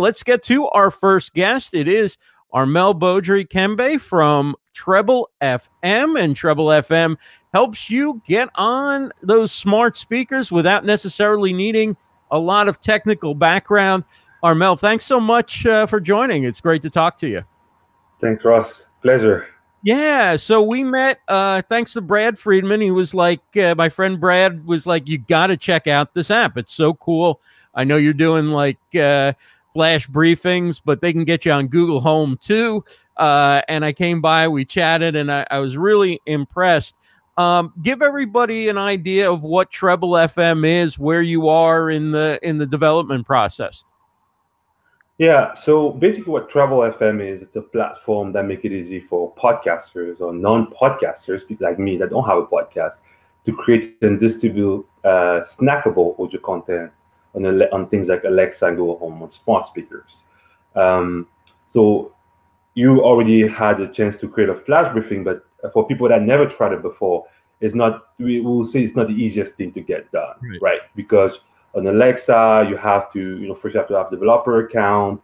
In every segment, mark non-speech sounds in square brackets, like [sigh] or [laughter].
let's get to our first guest. It is Armel Beaudry Kembe from Trebble FM, and Trebble FM helps you get on those smart speakers without necessarily needing a lot of technical background. Armel, thanks so much uh, for joining. It's great to talk to you. Thanks, Ross. Pleasure. Yeah, so we met uh, thanks to Brad Friedman. He was like, uh, my friend Brad was like, you got to check out this app. It's so cool. I know you're doing like uh, flash briefings, but they can get you on Google Home too. Uh, and I came by, we chatted, and I, I was really impressed. Um, give everybody an idea of what Trebble FM is, where you are in the in the development process. Yeah, so basically, what Trebble FM is, it's a platform that make it easy for podcasters or non-podcasters, people like me that don't have a podcast, to create and distribute uh, snackable audio content on, on things like Alexa and Google Home on smart speakers. Um, so you already had a chance to create a flash briefing, but for people that never tried it before, it's not. We will say it's not the easiest thing to get done, right? right? Because on Alexa, you have to, you know, first you have to have a developer account.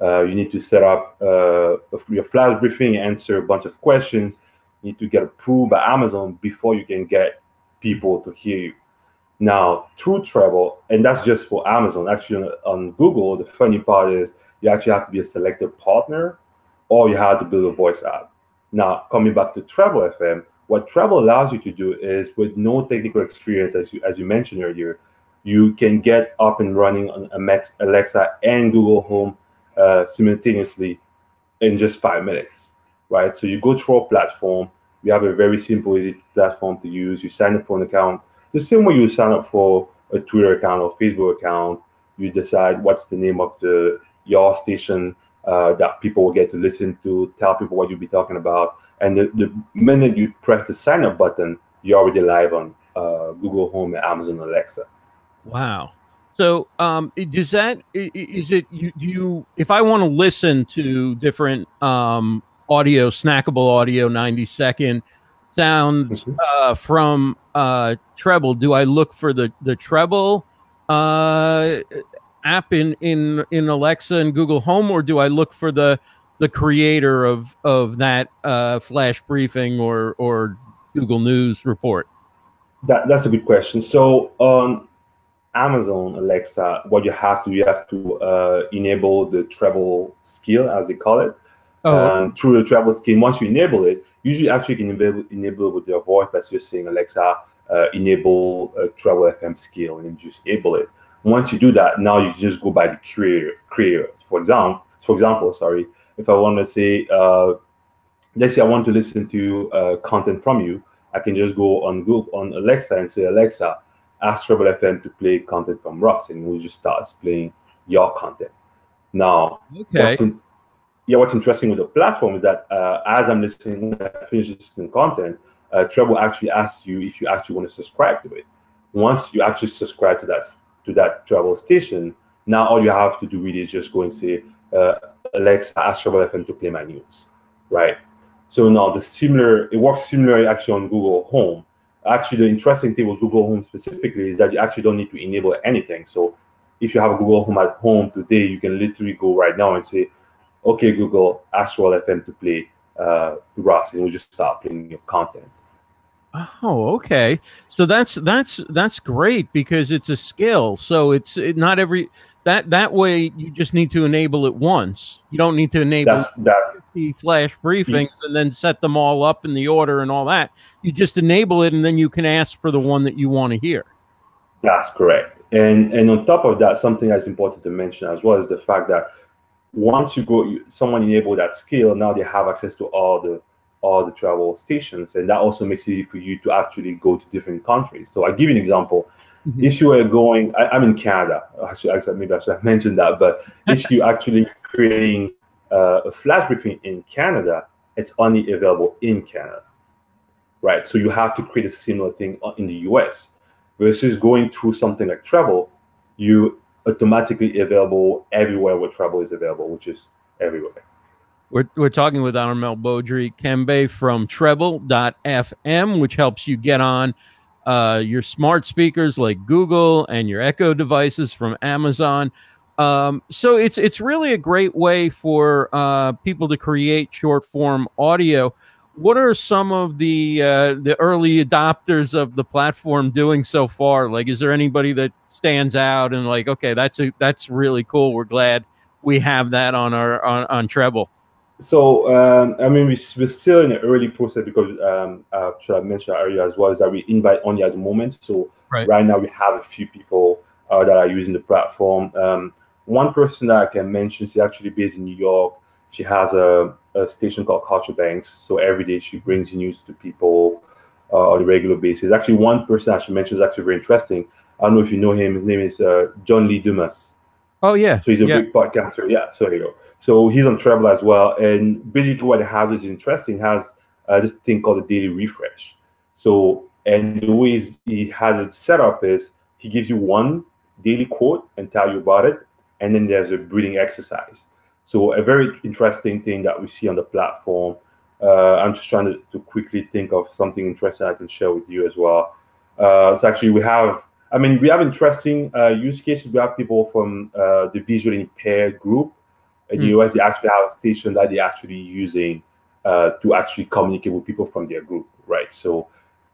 Uh, you need to set up uh, your flash briefing, answer a bunch of questions. You need to get approved by Amazon before you can get people to hear you. Now, through Trebble, and that's just for Amazon. Actually, on Google, the funny part is you actually have to be a selected partner or you have to build a voice app. Now, coming back to Trebble FM, what Trebble allows you to do is with no technical experience, as you, as you mentioned earlier, you can get up and running on Alexa and Google Home uh, simultaneously in just five minutes, right? So you go through our platform. We have a very simple, easy platform to use. You sign up for an account the same way you sign up for a Twitter account or Facebook account. You decide what's the name of the your station uh, that people will get to listen to, tell people what you'll be talking about. And the, the minute you press the sign up button, you're already live on uh, Google Home and Amazon Alexa. Wow. So, um, does that is it you, you? If I want to listen to different um, audio, snackable audio, ninety second sounds mm-hmm. uh, from uh, Trebble, do I look for the the Trebble uh, app in in in Alexa and Google Home, or do I look for the the creator of of that uh, flash briefing or or Google News report? That that's a good question. So on Amazon Alexa, what you have to you have to uh, enable the Trebble skill, as they call it. Oh. And through the Trebble skill, once you enable it, usually actually you can enable, enable with your voice by just saying Alexa, uh, enable a Trebble FM skill, and just enable it. Once you do that, now you just go by the creator. creator. For example, for example, sorry, if I want to say, uh, let's say I want to listen to uh, content from you, I can just go on Google on Alexa and say, Alexa, ask Trebble FM to play content from Russ, and we'll just start playing your content. Now, okay. Yeah, what's interesting with the platform is that uh, as I'm listening, I finish listening content, uh, Trebble actually asks you if you actually want to subscribe to it. Once you actually subscribe to that to that Trebble station, now all you have to do really is just go and say, uh, Alexa, ask Trebble FM to play my news, right? So now the similar, it works similarly actually on Google Home. Actually, the interesting thing with Google Home specifically is that you actually don't need to enable anything. So if you have a Google Home at home today, you can literally go right now and say, okay, Google, ask Trebble FM to play uh, Russ, and we'll just start playing your content. Oh, okay. So that's that's that's great because it's a skill. So it's it, not every that that way you just need to enable it once. You don't need to enable that, flash briefings and then set them all up in the order and all that. You just enable it and then you can ask for the one that you want to hear. That's correct. And and on top of that, something that's important to mention as well is the fact that once you go, someone enable that skill, now they have access to all the all the Trebble stations, and that also makes it easy for you to actually go to different countries. So I'll give you an example. Mm-hmm. If you are going, I, am in Canada. Actually, actually, maybe I should have [laughs] mentioned that. But if you [laughs] actually creating uh, a flash briefing in Canada, it's only available in Canada, right? So you have to create a similar thing in the US versus going through something like Trebble. You automatically available everywhere where Trebble is available, which is everywhere. We're, we're talking with Armel Beaudry Kembe from trebble.fm, which helps you get on uh, your smart speakers like Google and your Echo devices from Amazon. Um, so it's it's really a great way for uh, people to create short form audio. What are some of the uh, the early adopters of the platform doing so far? Like, is there anybody that stands out and like, okay, that's a, that's really cool. We're glad we have that on our on, on Trebble. So um, I mean, we, we're still in the early process because um, uh, should I mention earlier as well is that we invite only at the moment. So right, right now we have a few people uh, that are using the platform. Um, one person that I can mention is actually based in New York. She has a, a station called Culture Banks. So every day she brings news to people uh, on a regular basis. Actually, one person I should mention is actually very interesting. I don't know if you know him. His name is uh, John Lee Dumas. Oh yeah. So he's a yeah. big podcaster. Yeah. So there you go. So he's on Trebble as well. And basically, what I have is interesting. Has uh, this thing called a daily refresh. So and the way he has it set up is he gives you one daily quote and tell you about it, and then there's a breathing exercise. So a very interesting thing that we see on the platform. Uh, I'm just trying to, to quickly think of something interesting I can share with you as well. Uh, so actually, we have, I mean, we have interesting uh, use cases. We have people from uh, the visually impaired group in the mm. US. They actually have a station that they're actually using uh, to actually communicate with people from their group, right? So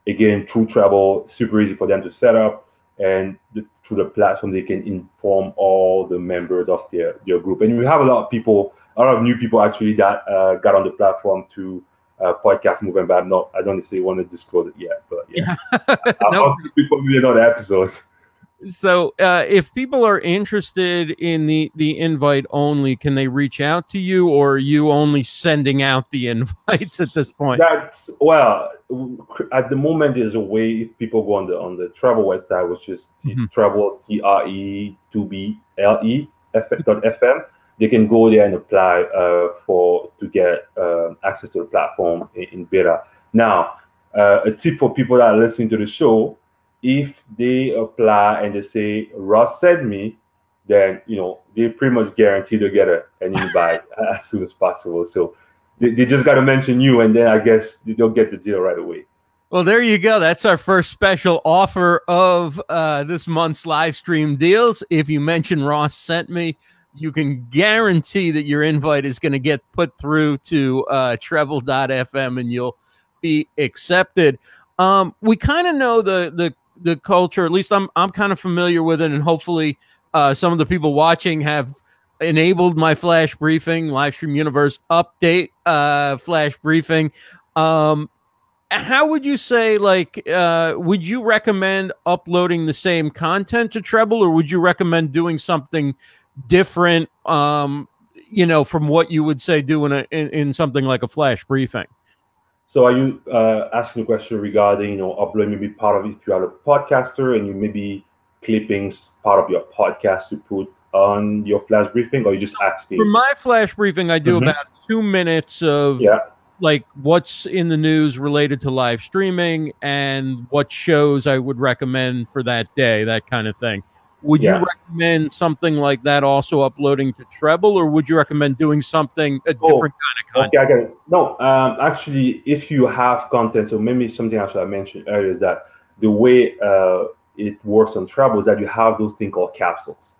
again, through Trebble super easy for them to set up and the, through the platform they can inform all the members of their, their group. And we have a lot of people a lot of new people actually that uh, got on the platform to uh, podcast movement but I'm not I don't necessarily want to disclose it yet but yeah, yeah. [laughs] I'll, people really know the episodes so uh, if people are interested in the the invite only can they reach out to you or are you only sending out the [laughs] invites at this point? That's well at the moment there's a way if people go on the on the Trebble website which is mm-hmm. Trebble t-r-e 2b l-e dot fm they can go there and apply uh, for to get uh, access to the platform in, in beta now uh, a tip for people that are listening to the show if they apply and they say Ross sent me, then you know they pretty much guarantee to get a, an invite [laughs] as soon as possible. So they, they just got to mention you, and then I guess they'll get the deal right away. Well, there you go. That's our first special offer of uh, this month's live stream deals. If you mention Ross sent me, you can guarantee that your invite is going to get put through to uh, trebble.fm and you'll be accepted. Um, we kind of know the the the culture. At least I'm I'm kind of familiar with it, and hopefully, uh, some of the people watching have enabled my flash briefing, live stream universe update, uh, flash briefing. Um, how would you say like uh, would you recommend uploading the same content to trebble or would you recommend doing something different um, you know from what you would say doing a, in, in something like a flash briefing so are you uh, asking a question regarding, you know, uploading maybe part of it if you are a podcaster and you maybe clippings part of your podcast to put on your flash briefing, or you just asking? For my flash briefing, I do mm-hmm. about two minutes of yeah. like what's in the news related to live streaming and what shows I would recommend for that day, that kind of thing. Would yeah. you recommend something like that also uploading to Trebble, or would you recommend doing something a oh, different kind of content? Okay, I get it. No, um, actually, if you have content, so maybe something I should have mentioned earlier is that the way uh, it works on Trebble is that you have those things called capsules.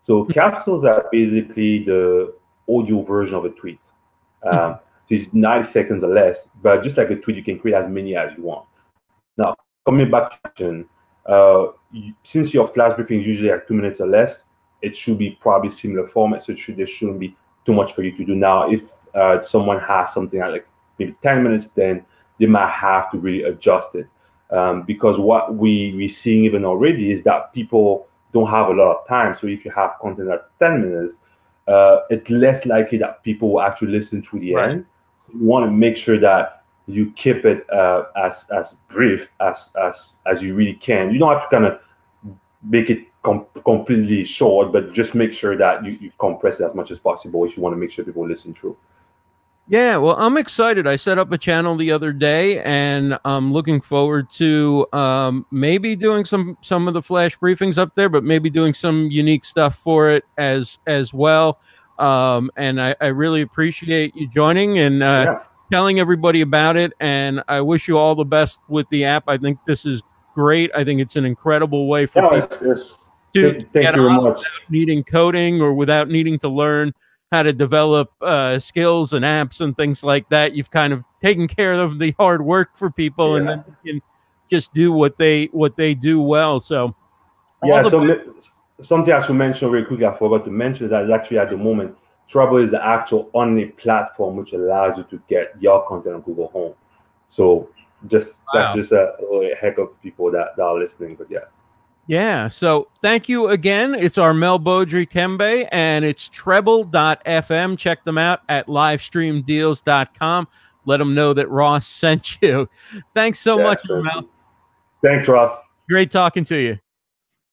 So mm-hmm. capsules are basically the audio version of a tweet. Um, mm-hmm. so it's 90 seconds or less, but just like a tweet, you can create as many as you want. Now, coming back to uh, since your flash briefing is usually like two minutes or less, it should be probably similar format. So should, there shouldn't be too much for you to do. Now, if uh, someone has something like maybe 10 minutes, then they might have to really adjust it. Um, because what we, we're seeing even already is that people don't have a lot of time. So if you have content that's 10 minutes, uh, it's less likely that people will actually listen to the right. end. So you want to make sure that you keep it uh, as as brief as as as you really can. You don't have to kind of make it com- completely short, but just make sure that you, you compress it as much as possible if you want to make sure people listen through. Yeah, well, I'm excited. I set up a channel the other day, and I'm looking forward to um, maybe doing some some of the flash briefings up there, but maybe doing some unique stuff for it as as well. Um, and I, I really appreciate you joining. And uh, yeah telling everybody about it. And I wish you all the best with the app. I think this is great. I think it's an incredible way for people. It's, it's, to Thank, thank get you very on without needing coding or without needing to learn how to develop uh, skills and apps and things like that. You've kind of taken care of the hard work for people, and then you can just do what they what they do well. So Yeah, so something I should mention very quickly, I forgot to mention that actually at the moment, Trebble is the actual only platform which allows you to get your content on Google Home. So just that's just a, a heck of people that, that are listening. But yeah. Yeah. So thank you again. It's Armel Beaudry Kembe and it's trebble.fm. Check them out at livestreamdeals.com. Let them know that Ross [laughs] sent you. Thanks so Yeah, much. Mel. Thanks, Ross. Great talking to you.